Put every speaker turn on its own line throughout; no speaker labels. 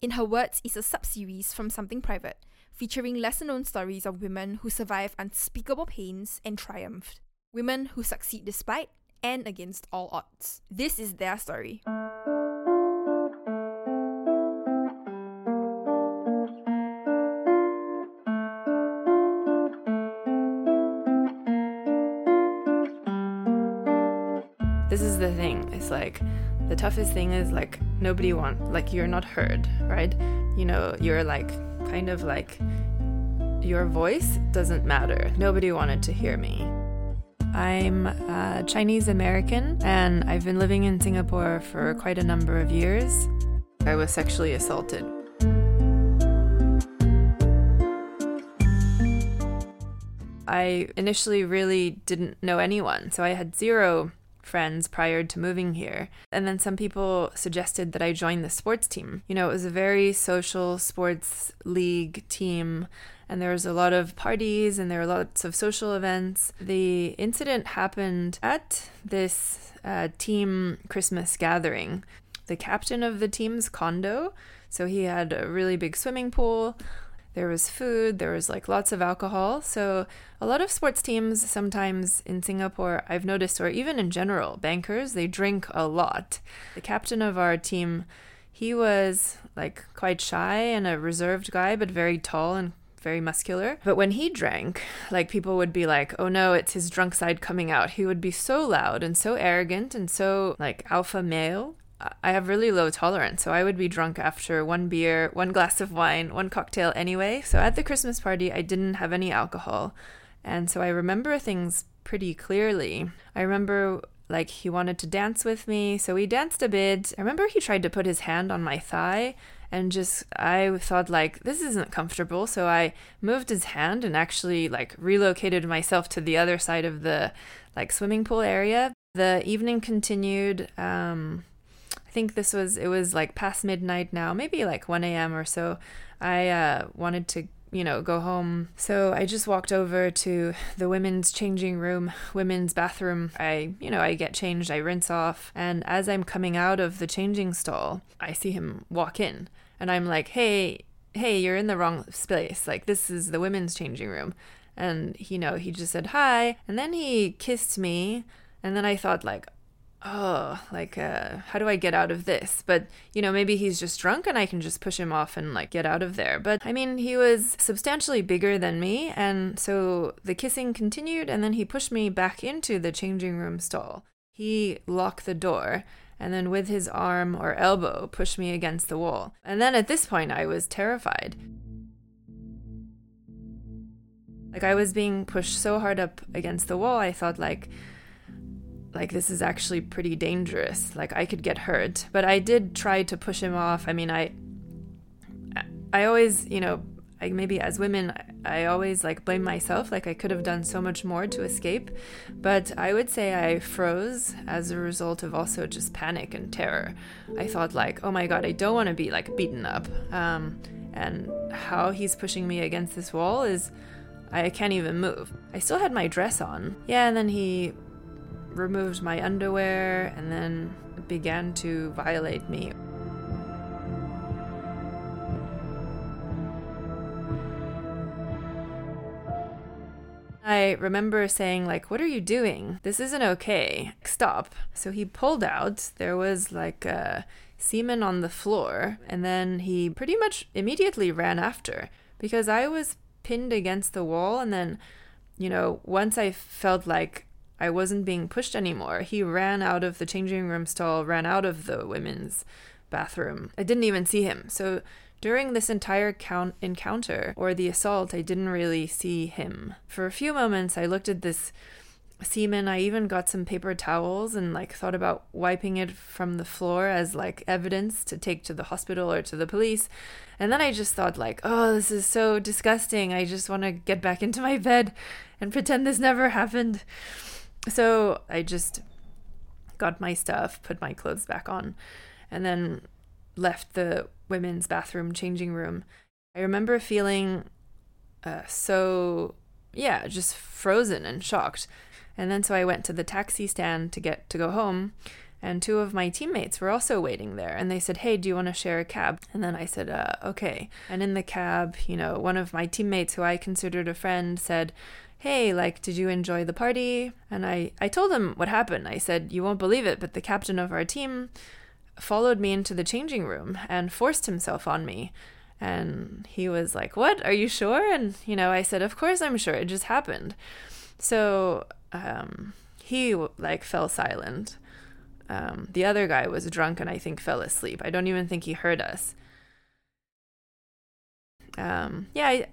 In Her Words is a sub-series from Something Private, featuring lesser-known stories of women who survive unspeakable pains and triumphed. Women who succeed despite and against all odds. This is their story.
This is the thing. It's like the toughest thing is like nobody want like you're not heard, right? You know, you're like kind of like your voice doesn't matter. Nobody wanted to hear me. I'm uh, Chinese American and I've been living in Singapore for quite a number of years. I was sexually assaulted. I initially really didn't know anyone, so I had zero friends prior to moving here. And then some people suggested that I join the sports team. You know, it was a very social sports league team and there was a lot of parties and there were lots of social events. The incident happened at this uh, team Christmas gathering. The captain of the team's condo, so he had a really big swimming pool. There was food, there was like lots of alcohol. So, a lot of sports teams, sometimes in Singapore, I've noticed, or even in general, bankers, they drink a lot. The captain of our team, he was like quite shy and a reserved guy, but very tall and very muscular. But when he drank, like people would be like, oh no, it's his drunk side coming out. He would be so loud and so arrogant and so like alpha male. I have really low tolerance, so I would be drunk after one beer, one glass of wine, one cocktail anyway. So at the Christmas party, I didn't have any alcohol. And so I remember things pretty clearly. I remember like he wanted to dance with me, so we danced a bit. I remember he tried to put his hand on my thigh and just I thought like this isn't comfortable, so I moved his hand and actually like relocated myself to the other side of the like swimming pool area. The evening continued um think this was it was like past midnight now, maybe like 1 a.m. or so. I uh, wanted to you know go home, so I just walked over to the women's changing room, women's bathroom. I you know I get changed, I rinse off, and as I'm coming out of the changing stall, I see him walk in, and I'm like, hey. Hey, you're in the wrong space. Like, this is the women's changing room. And, you know, he just said hi. And then he kissed me. And then I thought, like, oh, like, uh, how do I get out of this? But, you know, maybe he's just drunk and I can just push him off and, like, get out of there. But, I mean, he was substantially bigger than me. And so the kissing continued, and then he pushed me back into the changing room stall. He locked the door and then with his arm or elbow pushed me against the wall. And then at this point, I was terrified. Like I was being pushed so hard up against the wall, I thought like like this is actually pretty dangerous. Like I could get hurt. But I did try to push him off. I mean, I I always, you know, I, maybe as women, I always like blame myself. Like I could have done so much more to escape, but I would say I froze as a result of also just panic and terror. I thought like, oh my god, I don't want to be like beaten up. Um, and how he's pushing me against this wall is, I can't even move. I still had my dress on. Yeah, and then he removed my underwear and then began to violate me. I remember saying, like, what are you doing? This isn't okay. Stop. So he pulled out. There was like a semen on the floor. And then he pretty much immediately ran after because I was pinned against the wall. And then, you know, once I felt like I wasn't being pushed anymore, he ran out of the changing room stall, ran out of the women's bathroom. I didn't even see him. So during this entire count- encounter or the assault, I didn't really see him. For a few moments, I looked at this semen. I even got some paper towels and like thought about wiping it from the floor as like evidence to take to the hospital or to the police. And then I just thought like, oh, this is so disgusting. I just want to get back into my bed and pretend this never happened. So I just got my stuff, put my clothes back on, and then left the women's bathroom changing room. I remember feeling uh, so, yeah, just frozen and shocked. And then so I went to the taxi stand to get to go home. And two of my teammates were also waiting there. And they said, Hey, do you want to share a cab? And then I said, uh, Okay. And in the cab, you know, one of my teammates who I considered a friend said, hey like did you enjoy the party? And i i told him what happened. I said you won't believe it but the captain of our team followed me into the changing room and forced himself on me. And he was like what? Are you sure? And you know i said of course i'm sure. It just happened. So um, he like fell silent. Um, the other guy was drunk and i think fell asleep. I don't even think he heard us. Um, yeah I,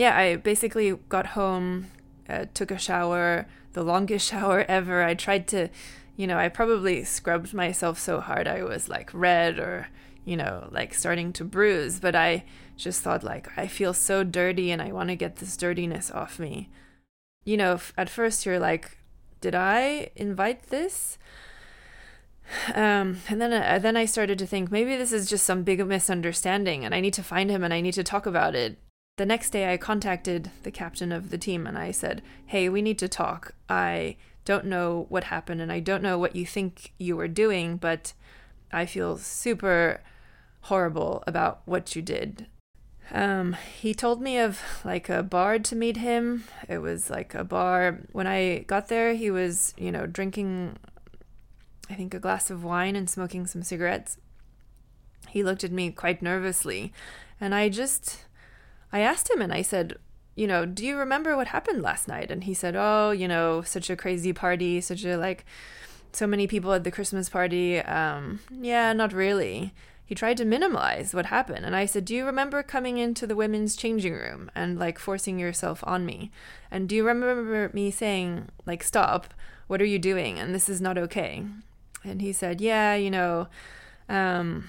yeah, I basically got home, uh, took a shower, the longest shower ever. I tried to, you know, I probably scrubbed myself so hard I was like red or, you know, like starting to bruise. But I just thought, like, I feel so dirty and I want to get this dirtiness off me. You know, at first you're like, did I invite this? Um, and then uh, then I started to think maybe this is just some big misunderstanding, and I need to find him and I need to talk about it. The next day, I contacted the captain of the team and I said, Hey, we need to talk. I don't know what happened and I don't know what you think you were doing, but I feel super horrible about what you did. Um, he told me of like a bar to meet him. It was like a bar. When I got there, he was, you know, drinking, I think, a glass of wine and smoking some cigarettes. He looked at me quite nervously, and I just I asked him and I said, you know, do you remember what happened last night? And he said, oh, you know, such a crazy party, such a like, so many people at the Christmas party. Um, yeah, not really. He tried to minimize what happened. And I said, Do you remember coming into the women's changing room and like forcing yourself on me? And do you remember me saying, like, stop, what are you doing? And this is not okay. And he said, Yeah, you know, um,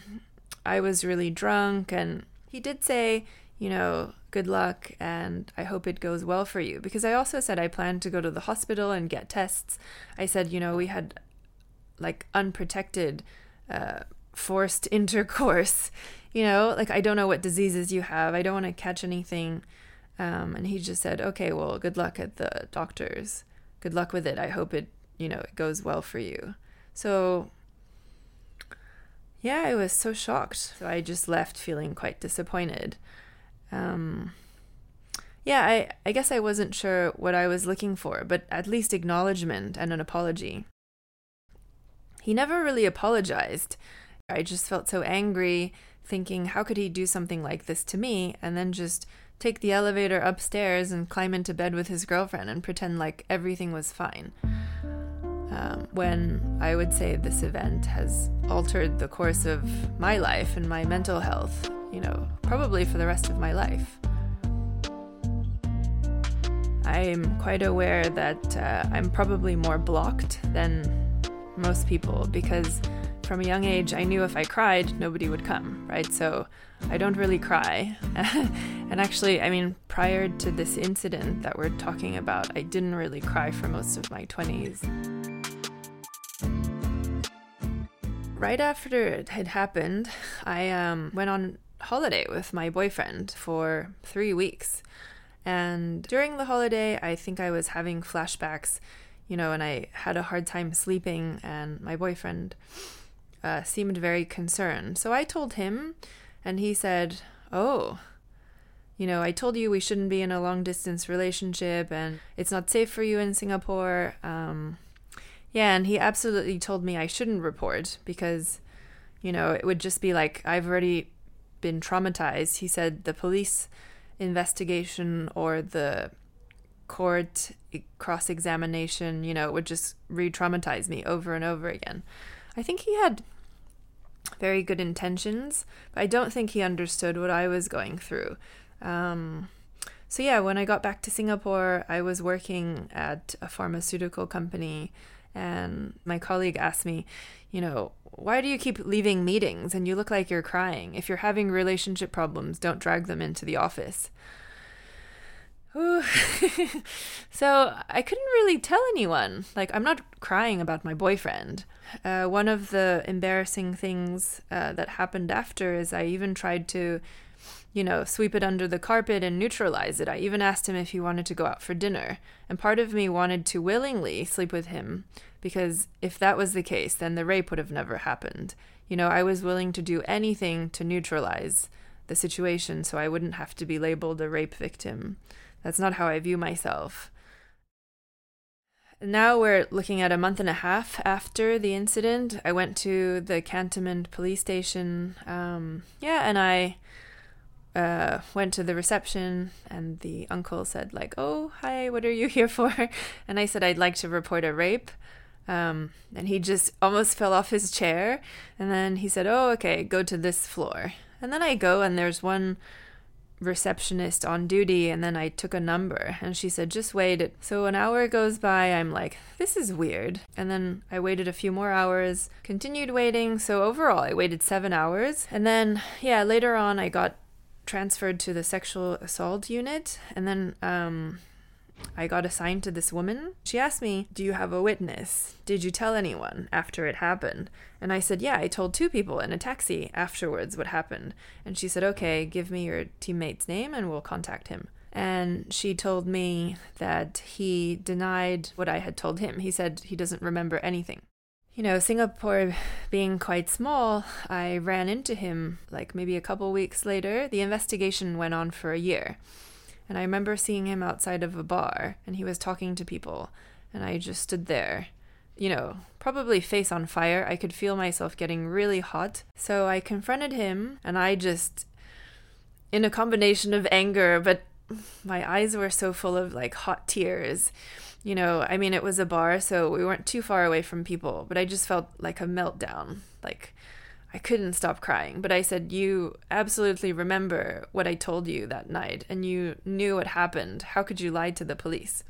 I was really drunk. And he did say, you know, good luck and I hope it goes well for you. Because I also said I plan to go to the hospital and get tests. I said, you know, we had like unprotected, uh, forced intercourse. You know, like I don't know what diseases you have. I don't want to catch anything. Um, and he just said, okay, well, good luck at the doctors. Good luck with it. I hope it, you know, it goes well for you. So, yeah, I was so shocked. So I just left feeling quite disappointed um, yeah, I, I guess I wasn't sure what I was looking for, but at least acknowledgement and an apology. He never really apologized. I just felt so angry, thinking, how could he do something like this to me, and then just take the elevator upstairs and climb into bed with his girlfriend and pretend like everything was fine. Um, when I would say this event has altered the course of my life and my mental health you know, probably for the rest of my life. I'm quite aware that uh, I'm probably more blocked than most people because from a young age I knew if I cried, nobody would come, right? So I don't really cry. and actually, I mean, prior to this incident that we're talking about, I didn't really cry for most of my 20s. Right after it had happened, I um, went on holiday with my boyfriend for three weeks. And during the holiday, I think I was having flashbacks, you know, and I had a hard time sleeping, and my boyfriend uh, seemed very concerned. So I told him, and he said, Oh, you know, I told you we shouldn't be in a long distance relationship, and it's not safe for you in Singapore. Um, yeah, and he absolutely told me I shouldn't report because, you know, it would just be like I've already been traumatized. He said the police investigation or the court cross examination, you know, would just re traumatize me over and over again. I think he had very good intentions, but I don't think he understood what I was going through. Um, so, yeah, when I got back to Singapore, I was working at a pharmaceutical company, and my colleague asked me, you know, why do you keep leaving meetings and you look like you're crying? If you're having relationship problems, don't drag them into the office. so I couldn't really tell anyone. Like, I'm not crying about my boyfriend. Uh, one of the embarrassing things uh, that happened after is I even tried to you know, sweep it under the carpet and neutralize it. I even asked him if he wanted to go out for dinner. And part of me wanted to willingly sleep with him because if that was the case, then the rape would have never happened. You know, I was willing to do anything to neutralize the situation so I wouldn't have to be labeled a rape victim. That's not how I view myself. Now we're looking at a month and a half after the incident. I went to the Cantonment police station. Um, yeah, and I uh, went to the reception, and the uncle said, like, "Oh, hi, what are you here for?" And I said, "I'd like to report a rape." Um, and he just almost fell off his chair. And then he said, "Oh, okay, go to this floor." And then I go, and there's one receptionist on duty and then I took a number and she said just wait so an hour goes by I'm like this is weird and then I waited a few more hours continued waiting so overall I waited 7 hours and then yeah later on I got transferred to the sexual assault unit and then um I got assigned to this woman. She asked me, Do you have a witness? Did you tell anyone after it happened? And I said, Yeah, I told two people in a taxi afterwards what happened. And she said, Okay, give me your teammate's name and we'll contact him. And she told me that he denied what I had told him. He said he doesn't remember anything. You know, Singapore being quite small, I ran into him like maybe a couple weeks later. The investigation went on for a year. And I remember seeing him outside of a bar and he was talking to people. And I just stood there, you know, probably face on fire. I could feel myself getting really hot. So I confronted him and I just, in a combination of anger, but my eyes were so full of like hot tears. You know, I mean, it was a bar, so we weren't too far away from people, but I just felt like a meltdown. Like, I couldn't stop crying, but I said, You absolutely remember what I told you that night, and you knew what happened. How could you lie to the police?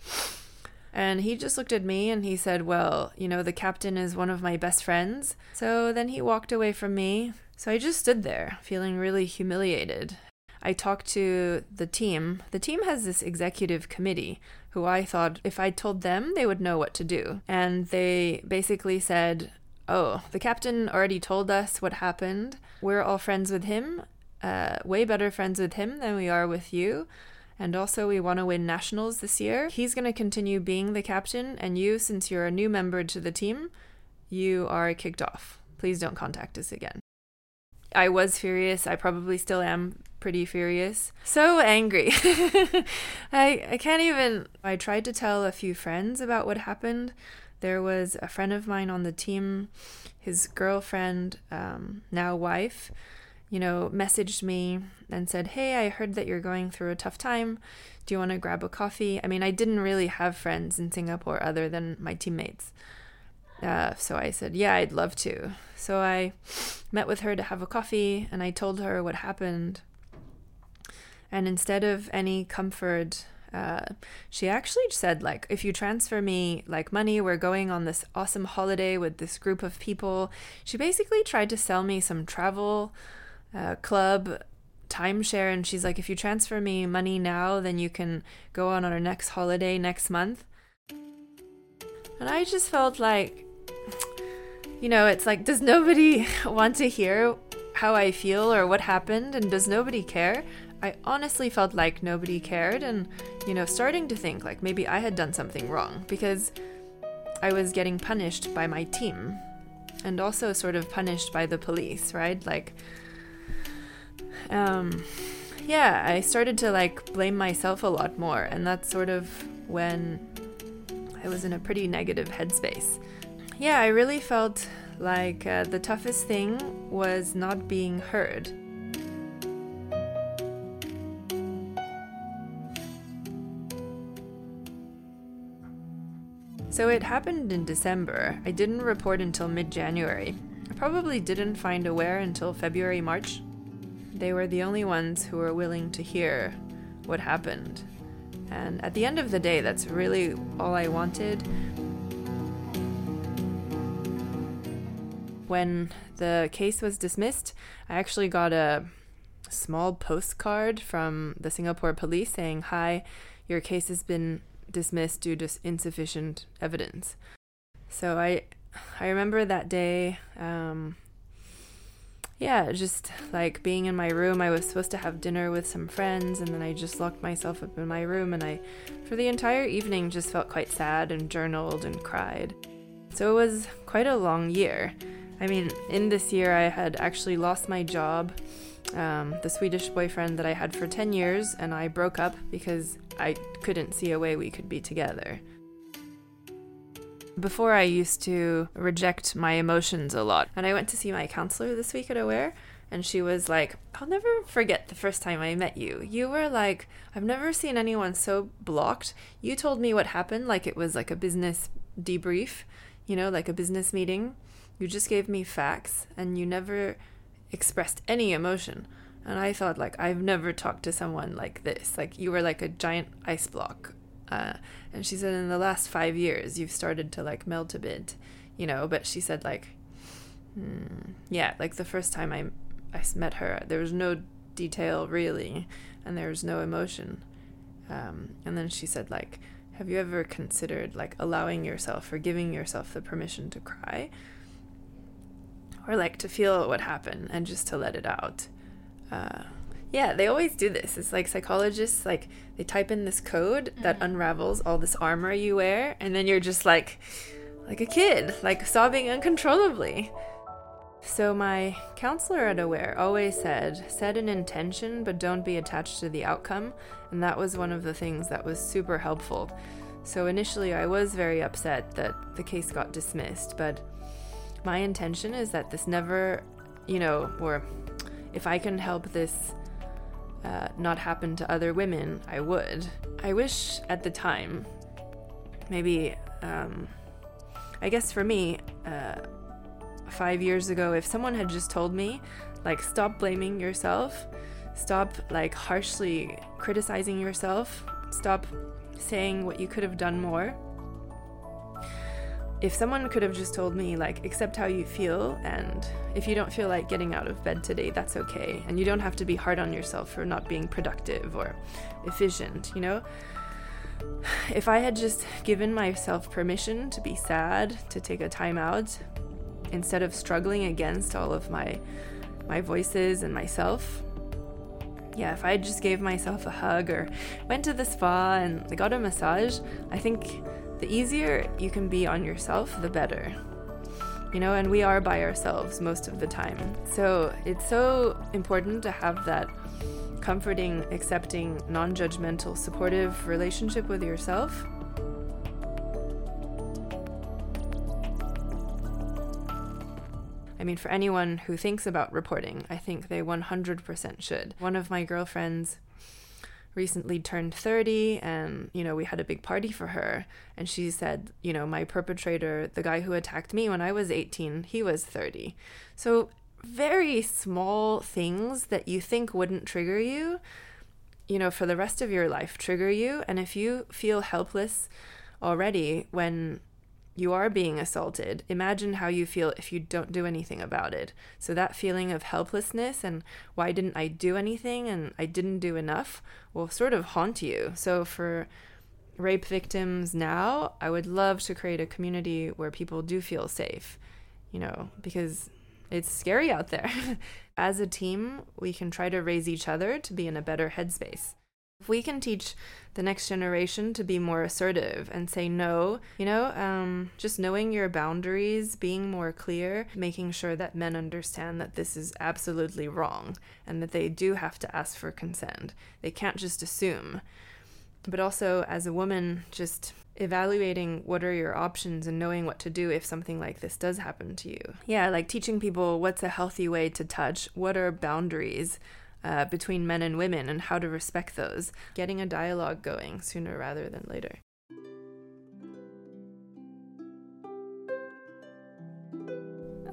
And he just looked at me and he said, Well, you know, the captain is one of my best friends. So then he walked away from me. So I just stood there, feeling really humiliated. I talked to the team. The team has this executive committee who I thought if I told them, they would know what to do. And they basically said, Oh, the captain already told us what happened. We're all friends with him, uh, way better friends with him than we are with you. And also, we want to win nationals this year. He's going to continue being the captain, and you, since you're a new member to the team, you are kicked off. Please don't contact us again. I was furious. I probably still am pretty furious. So angry. I I can't even I tried to tell a few friends about what happened there was a friend of mine on the team, his girlfriend, um, now wife, you know, messaged me and said, Hey, I heard that you're going through a tough time. Do you want to grab a coffee? I mean, I didn't really have friends in Singapore other than my teammates. Uh, so I said, Yeah, I'd love to. So I met with her to have a coffee and I told her what happened. And instead of any comfort uh, she actually said like if you transfer me like money we're going on this awesome holiday with this group of people. She basically tried to sell me some travel uh, club timeshare. And she's like if you transfer me money now then you can go on our next holiday next month. And i just felt like you know it's like does nobody want to hear how i feel or what happened? And does nobody care I honestly felt like nobody cared and, you know, starting to think like maybe I had done something wrong because I was getting punished by my team and also sort of punished by the police, right? Like, um, yeah, I started to like blame myself a lot more, and that's sort of when I was in a pretty negative headspace. Yeah, I really felt like uh, the toughest thing was not being heard So it happened in December. I didn't report until mid January. I probably didn't find Aware until February, March. They were the only ones who were willing to hear what happened. And at the end of the day, that's really all I wanted. When the case was dismissed, I actually got a small postcard from the Singapore police saying, Hi, your case has been dismissed due to insufficient evidence. So I I remember that day um, yeah, just like being in my room. I was supposed to have dinner with some friends, and then I just locked myself up in my room, and I, for the entire evening, just felt quite sad and journaled and cried. So it was quite a long year. I mean, in this year, I had actually lost my job. Um, the Swedish boyfriend that I had for 10 years, and I broke up because I couldn't see a way we could be together. Before, I used to reject my emotions a lot. And I went to see my counselor this week at Aware, and she was like, I'll never forget the first time I met you. You were like, I've never seen anyone so blocked. You told me what happened like it was like a business debrief, you know, like a business meeting. You just gave me facts, and you never expressed any emotion. And I thought, like, I've never talked to someone like this. Like, you were like a giant ice block. Uh, and she said in the last five years you've started to like melt a bit, you know. But she said like, hmm, yeah, like the first time I I met her, there was no detail really, and there was no emotion. Um, and then she said like, have you ever considered like allowing yourself or giving yourself the permission to cry? Or like to feel what happened and just to let it out. Uh, yeah, they always do this. It's like psychologists like they type in this code that unravels all this armor you wear and then you're just like like a kid, like sobbing uncontrollably. So my counselor at Aware always said, set an intention but don't be attached to the outcome, and that was one of the things that was super helpful. So initially I was very upset that the case got dismissed, but my intention is that this never, you know, or if I can help this uh, not happen to other women, I would. I wish at the time, maybe, um, I guess for me, uh, five years ago, if someone had just told me, like, stop blaming yourself, stop, like, harshly criticizing yourself, stop saying what you could have done more, if someone could have just told me, like, accept how you feel, and if you don't feel like getting out of bed today, that's okay. And you don't have to be hard on yourself for not being productive or efficient, you know? If I had just given myself permission to be sad, to take a time out, instead of struggling against all of my my voices and myself, yeah, if I just gave myself a hug or went to the spa and got a massage, I think the easier you can be on yourself, the better. You know, and we are by ourselves most of the time. So it's so important to have that comforting, accepting, non judgmental, supportive relationship with yourself. I mean, for anyone who thinks about reporting, I think they 100% should. One of my girlfriends recently turned 30 and you know we had a big party for her. And she said you know my perpetrator the guy who attacked me when i was 18 he was 30 so very small things that you think wouldn't trigger you you know for the rest of your life trigger you. And if you feel helpless already when you are being assaulted, imagine how you feel if you don't do anything about it. So, that feeling of helplessness and why didn't I do anything and I didn't do enough will sort of haunt you. So, for rape victims now, I would love to create a community where people do feel safe, you know, because it's scary out there. As a team, we can try to raise each other to be in a better headspace. If we can teach the next generation to be more assertive and say no, you know, um, just knowing your boundaries, being more clear, making sure that men understand that this is absolutely wrong and that they do have to ask for consent. They can't just assume. But also, as a woman, just evaluating what are your options and knowing what to do if something like this does happen to you. Yeah, like teaching people what's a healthy way to touch, what are boundaries, uh, between men and women and how to respect those, getting a dialogue going sooner rather than later.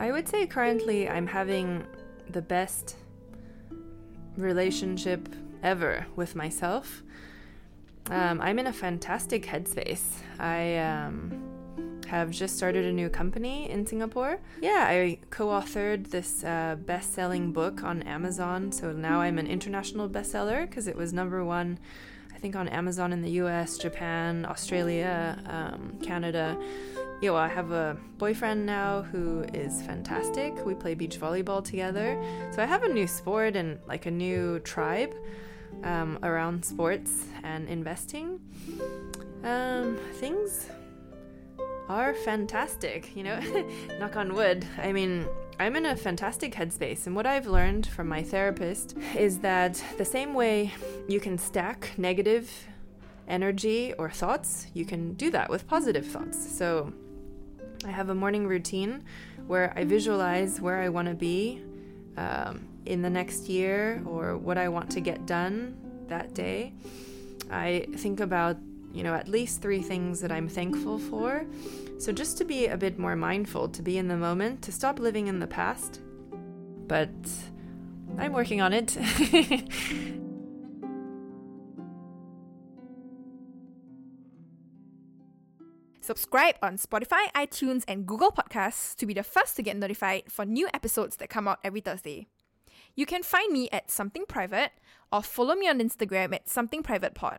I would say currently I'm having the best relationship ever with myself. Um, I'm in a fantastic headspace. I um, have just started a new company in Singapore. Yeah, I co authored this uh, best selling book on Amazon. So now I'm an international bestseller because it was number one I think on Amazon in the US, Japan, Australia, um, Canada. Yeah, well, I have a boyfriend now who is fantastic. We play beach volleyball together. So I have a new sport and like a new tribe um, around sports and investing. Um, things are fantastic, you know, knock on wood. I mean, I'm in a fantastic headspace, and what I've learned from my therapist is that the same way you can stack negative energy or thoughts, you can do that with positive thoughts. So I have a morning routine where I visualize where I want to be um, in the next year or what I want to get done that day. I think about, you know, at least three things that I'm thankful for. So just to be a bit more mindful, to be in the moment, to stop living in the past. But I'm working on it.
Subscribe on Spotify, iTunes, and Google Podcasts to be the first to get notified for new episodes that come out every Thursday. You can find me at Something Private or follow me on Instagram at Something Private Pod.